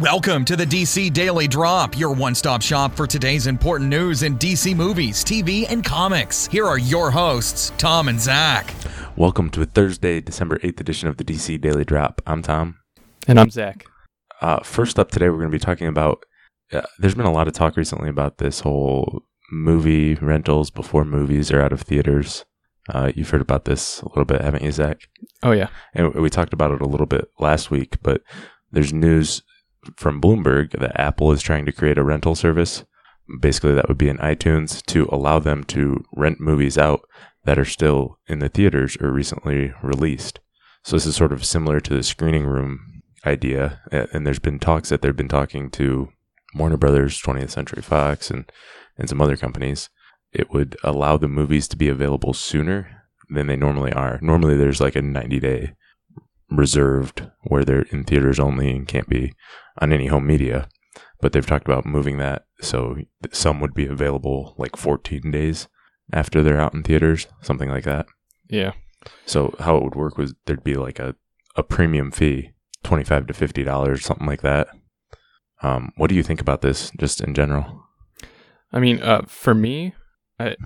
Welcome to the DC Daily Drop, your one stop shop for today's important news in DC movies, TV, and comics. Here are your hosts, Tom and Zach. Welcome to a Thursday, December 8th edition of the DC Daily Drop. I'm Tom. And I'm Zach. Uh, first up today, we're going to be talking about. Uh, there's been a lot of talk recently about this whole movie rentals before movies are out of theaters. Uh, you've heard about this a little bit, haven't you, Zach? Oh, yeah. And we talked about it a little bit last week, but there's news from Bloomberg that Apple is trying to create a rental service. Basically, that would be in iTunes to allow them to rent movies out that are still in the theaters or recently released. So this is sort of similar to the screening room idea. And there's been talks that they've been talking to Warner Brothers, 20th Century Fox, and, and some other companies. It would allow the movies to be available sooner than they normally are. Normally, there's like a 90 day reserved where they're in theaters only and can't be on any home media. But they've talked about moving that so some would be available like 14 days after they're out in theaters, something like that. Yeah. So how it would work was there'd be like a, a premium fee, 25 to $50, something like that. Um, what do you think about this just in general? I mean, uh, for me, I,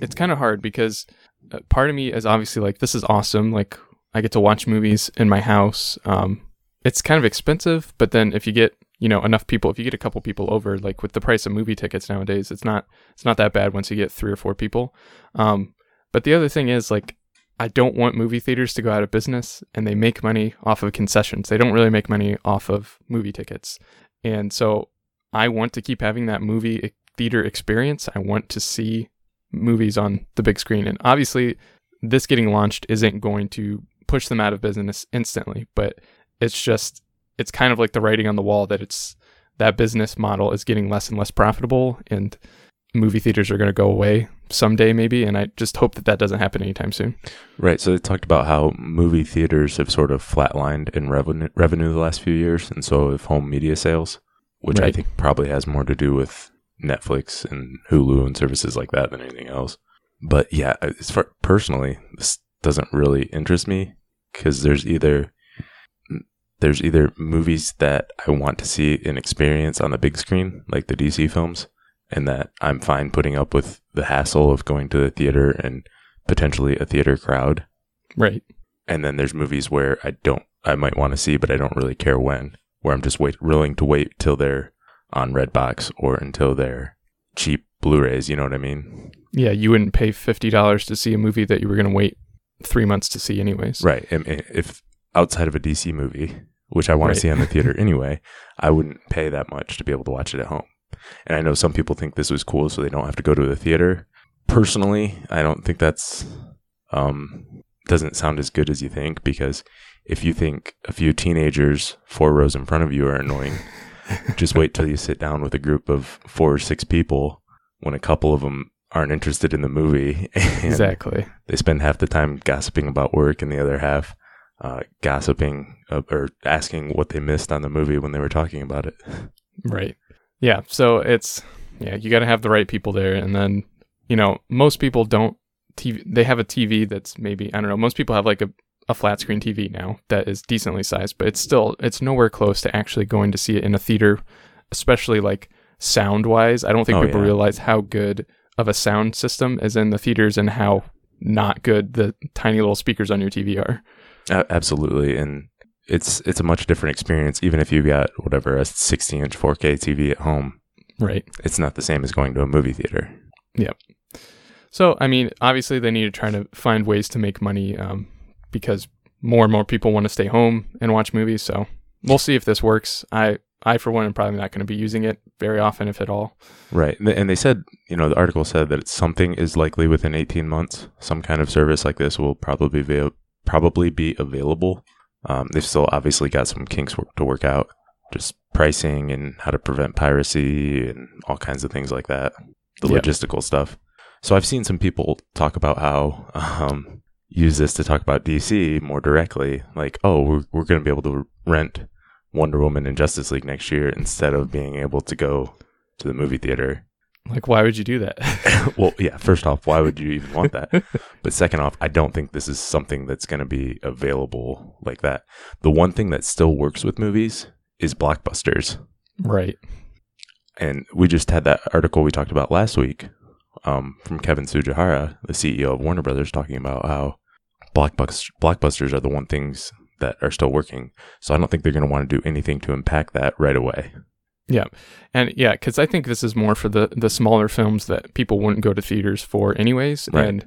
it's kind of hard because uh, part of me is obviously like, this is awesome. Like, I get to watch movies in my house. Um, it's kind of expensive, but then if you get you know enough people, if you get a couple people over, like with the price of movie tickets nowadays, it's not it's not that bad once you get three or four people. Um, but the other thing is like I don't want movie theaters to go out of business, and they make money off of concessions. They don't really make money off of movie tickets, and so I want to keep having that movie theater experience. I want to see movies on the big screen, and obviously, this getting launched isn't going to push them out of business instantly, but it's just it's kind of like the writing on the wall that it's that business model is getting less and less profitable and movie theaters are going to go away someday maybe and i just hope that that doesn't happen anytime soon right so they talked about how movie theaters have sort of flatlined in revenue revenue the last few years and so have home media sales which right. i think probably has more to do with netflix and hulu and services like that than anything else but yeah as far personally this doesn't really interest me because there's either there's either movies that I want to see and experience on the big screen, like the DC films, and that I'm fine putting up with the hassle of going to the theater and potentially a theater crowd. Right. And then there's movies where I don't, I might want to see, but I don't really care when, where I'm just wait, willing to wait till they're on Redbox or until they're cheap Blu-rays. You know what I mean? Yeah, you wouldn't pay fifty dollars to see a movie that you were going to wait three months to see, anyways. Right. If outside of a DC movie, which I want right. to see on the theater anyway, I wouldn't pay that much to be able to watch it at home. And I know some people think this was cool so they don't have to go to the theater. Personally, I don't think that's um doesn't sound as good as you think because if you think a few teenagers four rows in front of you are annoying, just wait till you sit down with a group of four or six people when a couple of them aren't interested in the movie. exactly. They spend half the time gossiping about work and the other half uh, gossiping uh, or asking what they missed on the movie when they were talking about it. Right. Yeah. So it's yeah, you got to have the right people there, and then you know most people don't. TV, they have a TV that's maybe I don't know. Most people have like a a flat screen TV now that is decently sized, but it's still it's nowhere close to actually going to see it in a theater, especially like sound wise. I don't think oh, people yeah. realize how good of a sound system is in the theaters and how not good the tiny little speakers on your TV are. Uh, absolutely, and it's it's a much different experience, even if you've got whatever a 60 inch 4K TV at home. Right. It's not the same as going to a movie theater. Yep. So, I mean, obviously, they need to try to find ways to make money um, because more and more people want to stay home and watch movies. So, we'll see if this works. I, I for one, am probably not going to be using it very often, if at all. Right. And they said, you know, the article said that something is likely within 18 months. Some kind of service like this will probably be probably be available. Um, they've still obviously got some kinks work to work out, just pricing and how to prevent piracy and all kinds of things like that, the yep. logistical stuff. So I've seen some people talk about how um, use this to talk about DC more directly, like, oh, we're we're going to be able to rent Wonder Woman and Justice League next year instead of being able to go to the movie theater like, why would you do that? well, yeah, first off, why would you even want that? but second off, I don't think this is something that's going to be available like that. The one thing that still works with movies is blockbusters. Right. And we just had that article we talked about last week um, from Kevin Tsujihara, the CEO of Warner Brothers, talking about how blockbusters, blockbusters are the one things that are still working. So I don't think they're going to want to do anything to impact that right away. Yeah. And yeah, because I think this is more for the, the smaller films that people wouldn't go to theaters for, anyways. Right. And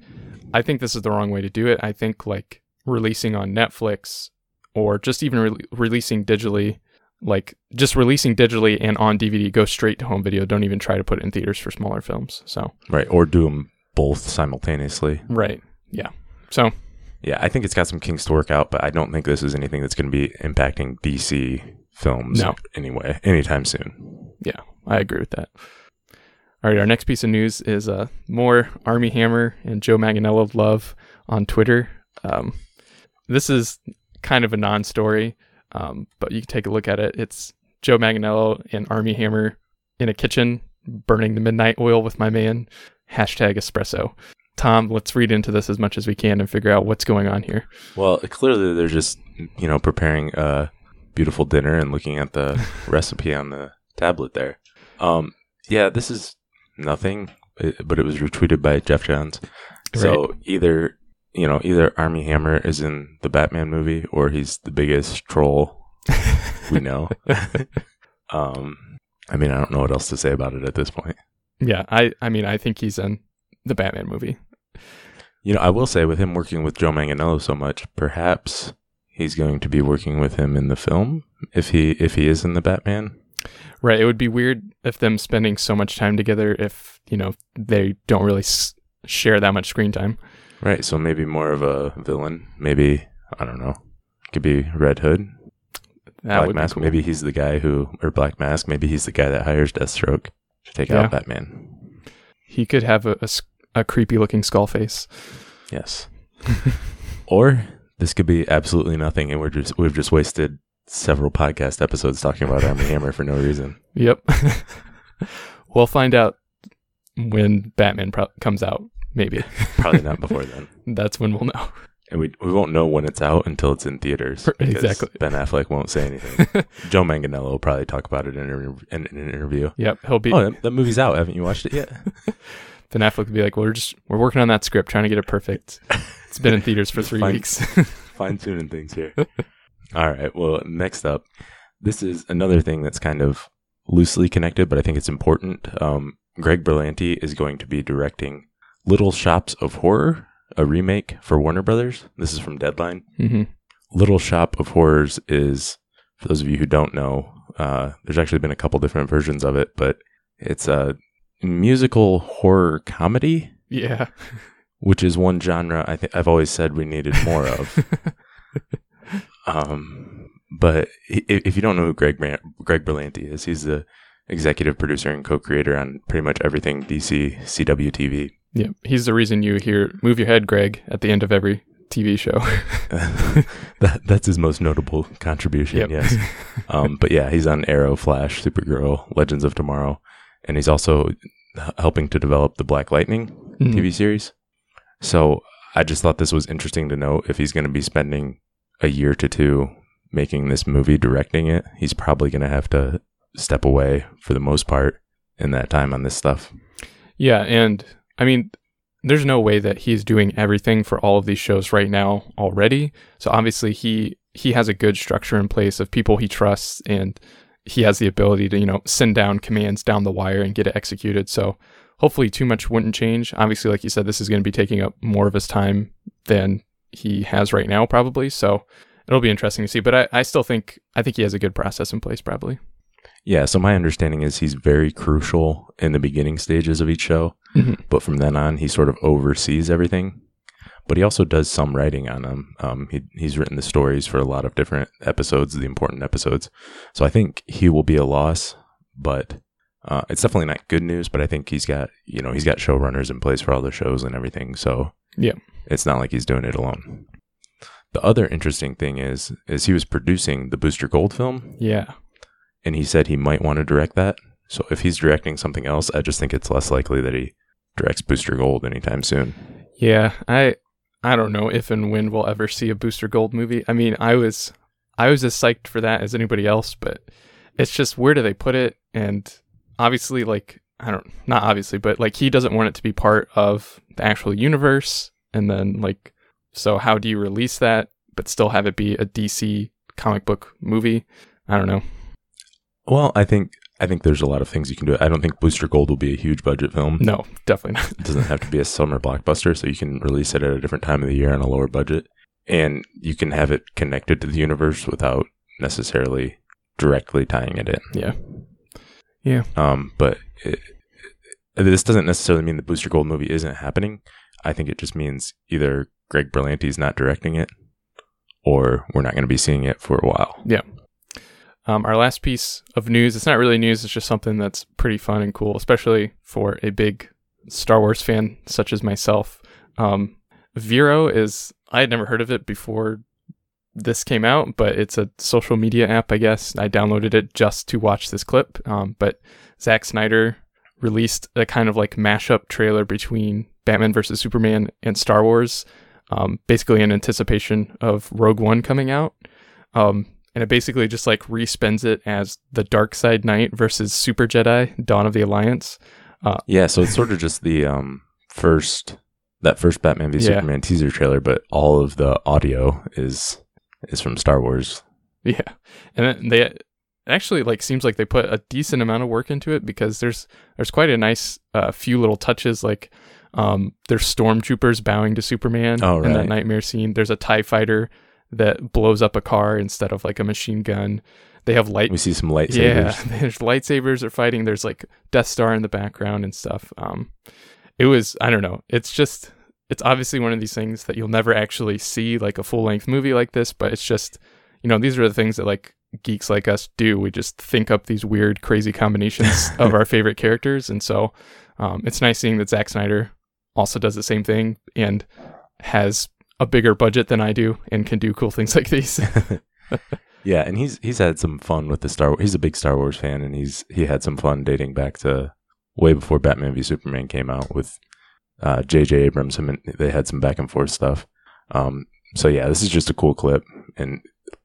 I think this is the wrong way to do it. I think like releasing on Netflix or just even re- releasing digitally, like just releasing digitally and on DVD, go straight to home video. Don't even try to put it in theaters for smaller films. So, Right. Or do them both simultaneously. right. Yeah. So, Yeah, I think it's got some kinks to work out, but I don't think this is anything that's going to be impacting DC films No. anyway, anytime soon. Yeah, I agree with that. All right, our next piece of news is uh, more Armie Hammer and Joe Manganiello love on Twitter. Um, this is kind of a non-story, um, but you can take a look at it. It's Joe Manganiello and Armie Hammer in a kitchen burning the midnight oil with my man. Hashtag espresso. Tom, let's read into this as much as we can and figure out what's going on here. Well, clearly they're just, you know, preparing a beautiful dinner and looking at the recipe on the tablet there. Um, yeah, this is nothing, but it was retweeted by Geoff Johns. So either, you know, either Armie Hammer is in the Batman movie or he's the biggest troll we know. um, I mean, I don't know what else to say about it at this point. Yeah, I, I mean, I think he's in the Batman movie. You know, I will say with him working with Joe Manganiello so much, perhaps he's going to be working with him in the film if he if he is in the Batman. Right. It would be weird if them spending so much time together if, you know, they don't really s- share that much screen time. Right, so maybe more of a villain. Maybe I don't know. Could be Red Hood, That Black Mask. cool. Maybe he's the guy who, or Black Mask. Maybe he's the guy that hires Deathstroke to take Yeah. out Batman. He could have a, a a creepy looking skull face. Yes. or this could be absolutely nothing, and we're just we've just wasted several podcast episodes talking about Armie Hammer for no reason. Yep. we'll find out when Batman pro- comes out. Maybe. Probably not before then. That's when we'll know. And we we won't know when it's out until it's in theaters. Exactly. Ben Affleck won't say anything. Joe Manganiello will probably talk about it in, an- in, in an interview. Yep. He'll be. Oh, that, that movie's out. Haven't you watched it yet? Ben Affleck would be like, well, we're just, we're working on that script, trying to get it perfect. It's been in theaters for three Fine. weeks. Fine tuning things here. All right. Well, next up, this is another thing that's kind of loosely connected, but I think it's important. Um, Greg Berlanti is going to be directing Little Shops of Horror, a remake for Warner Brothers. This is from Deadline. hmm Little Shop of Horrors is, for those of you who don't know, uh, there's actually been a couple different versions of it, but it's a musical horror comedy, Yeah. which is one genre I think I've always said we needed more of. um, but if you don't know who Greg Greg Berlanti is, he's the executive producer and co-creator on pretty much everything DC CW TV. Yeah, he's the reason you hear "Move your head, Greg" at the end of every TV show. that that's his most notable contribution. Yep. Yes. Um, but yeah, he's on Arrow, Flash, Supergirl, Legends of Tomorrow, and he's also helping to develop the Black Lightning Mhm. TV series. So I just thought this was interesting to know if he's going to be spending a year to two making this movie, directing it. He's probably going to have to step away for the most part in that time on this stuff. Yeah, and I mean, there's no way that he's doing everything for all of these shows right now already. So obviously, he he has a good structure in place of people he trusts, and he has the ability to you know send down commands down the wire and get it executed. So hopefully, too much wouldn't change. Obviously, like you said, this is going to be taking up more of his time than he has right now, probably. So it'll be interesting to see. But I, I still think I think he has a good process in place, probably. Yeah, so my understanding is he's very crucial in the beginning stages of each show, Mhm. but from then on, he sort of oversees everything. But he also does some writing on them. Um, he, he's written the stories for a lot of different episodes, the important episodes. So I think he will be a loss, but uh, it's definitely not good news. But I think he's got, you know, he's got showrunners in place for all the shows and everything. So Yeah. it's not like he's doing it alone. The other interesting thing is, is he was producing the Booster Gold film Yeah. and he said he might want to direct that. So if he's directing something else, I just think it's less likely that he directs Booster Gold anytime soon. Yeah, I I don't know if and when we'll ever see a Booster Gold movie. I mean, I was I was as psyched for that as anybody else, but it's just where do they put it? And obviously, like I don't, not obviously, but like he doesn't want it to be part of the actual universe. And then like, so how do you release that, but still have it be a DC comic book movie? I don't know. Well, I think I think there's a lot of things you can do. I don't think Booster Gold will be a huge budget film. No, definitely not. It doesn't have to be a summer blockbuster, so you can release it at a different time of the year on a lower budget, and you can have it connected to the universe without necessarily directly tying it in. Yeah. Yeah. Um, but it, it, this doesn't necessarily mean the Booster Gold movie isn't happening. I think it just means either Greg Berlanti's not directing it, or we're not going to be seeing it for a while. Yeah. Um, our last piece of news, it's not really news, it's just something that's pretty fun and cool, especially for a big Star Wars fan such as myself. Um, Vero is, I had never heard of it before this came out, but it's a social media app, I guess. I downloaded it just to watch this clip. Um, but Zack Snyder released a kind of like mashup trailer between Batman vs. Superman and Star Wars, um, basically in anticipation of Rogue One coming out. Um, and it basically just like respins it as the Dark Side Knight versus Super Jedi Dawn of the Alliance. Uh, yeah, so it's sort of just the um, first that first Batman v Yeah. Superman teaser trailer, but all of the audio is is from Star Wars. Yeah, and then they actually like seems like they put a decent amount of work into it because there's there's quite a nice uh, few little touches like um there's stormtroopers bowing to Superman Oh, in that nightmare scene. There's a Tie fighter that blows up a car instead of like a machine gun. They have light We see some lightsabers. yeah, there's lightsabers are fighting. There's like Death Star in the background and stuff. Um, it was I don't know. It's just it's obviously one of these things that you'll never actually see like a full length movie like this. But it's just you know these are the things that like geeks like us do. We just think up these weird, crazy combinations of our favorite characters, and so um, it's nice seeing that Zack Snyder also does the same thing and has a bigger budget than I do and can do cool things like these. Yeah, and he's he's had some fun with the Star. Wars. He's a big Star Wars fan, and he's he had some fun dating back to way before Batman v Superman came out with uh, J.J. Abrams. Him and they had some back and forth stuff. Um, so yeah, this is just a cool clip, and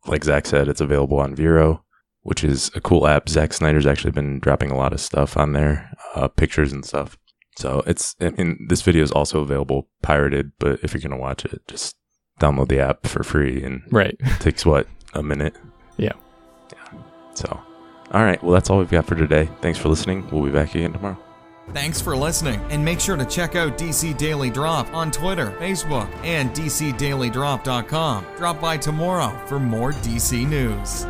like Zach said, it's available on Vero, which is a cool app. Zack Snyder's actually been dropping a lot of stuff on there, uh, pictures and stuff. So it's I mean this video is also available pirated, but if you're gonna watch it, just download the app for free and right. it takes what a minute. Yeah. Yeah. So, all right. Well, that's all we've got for today. Thanks for listening. We'll be back again tomorrow. Thanks for listening, and make sure to check out DC Daily Drop on Twitter, Facebook, and DCDailyDrop.com. Drop by tomorrow for more DC news.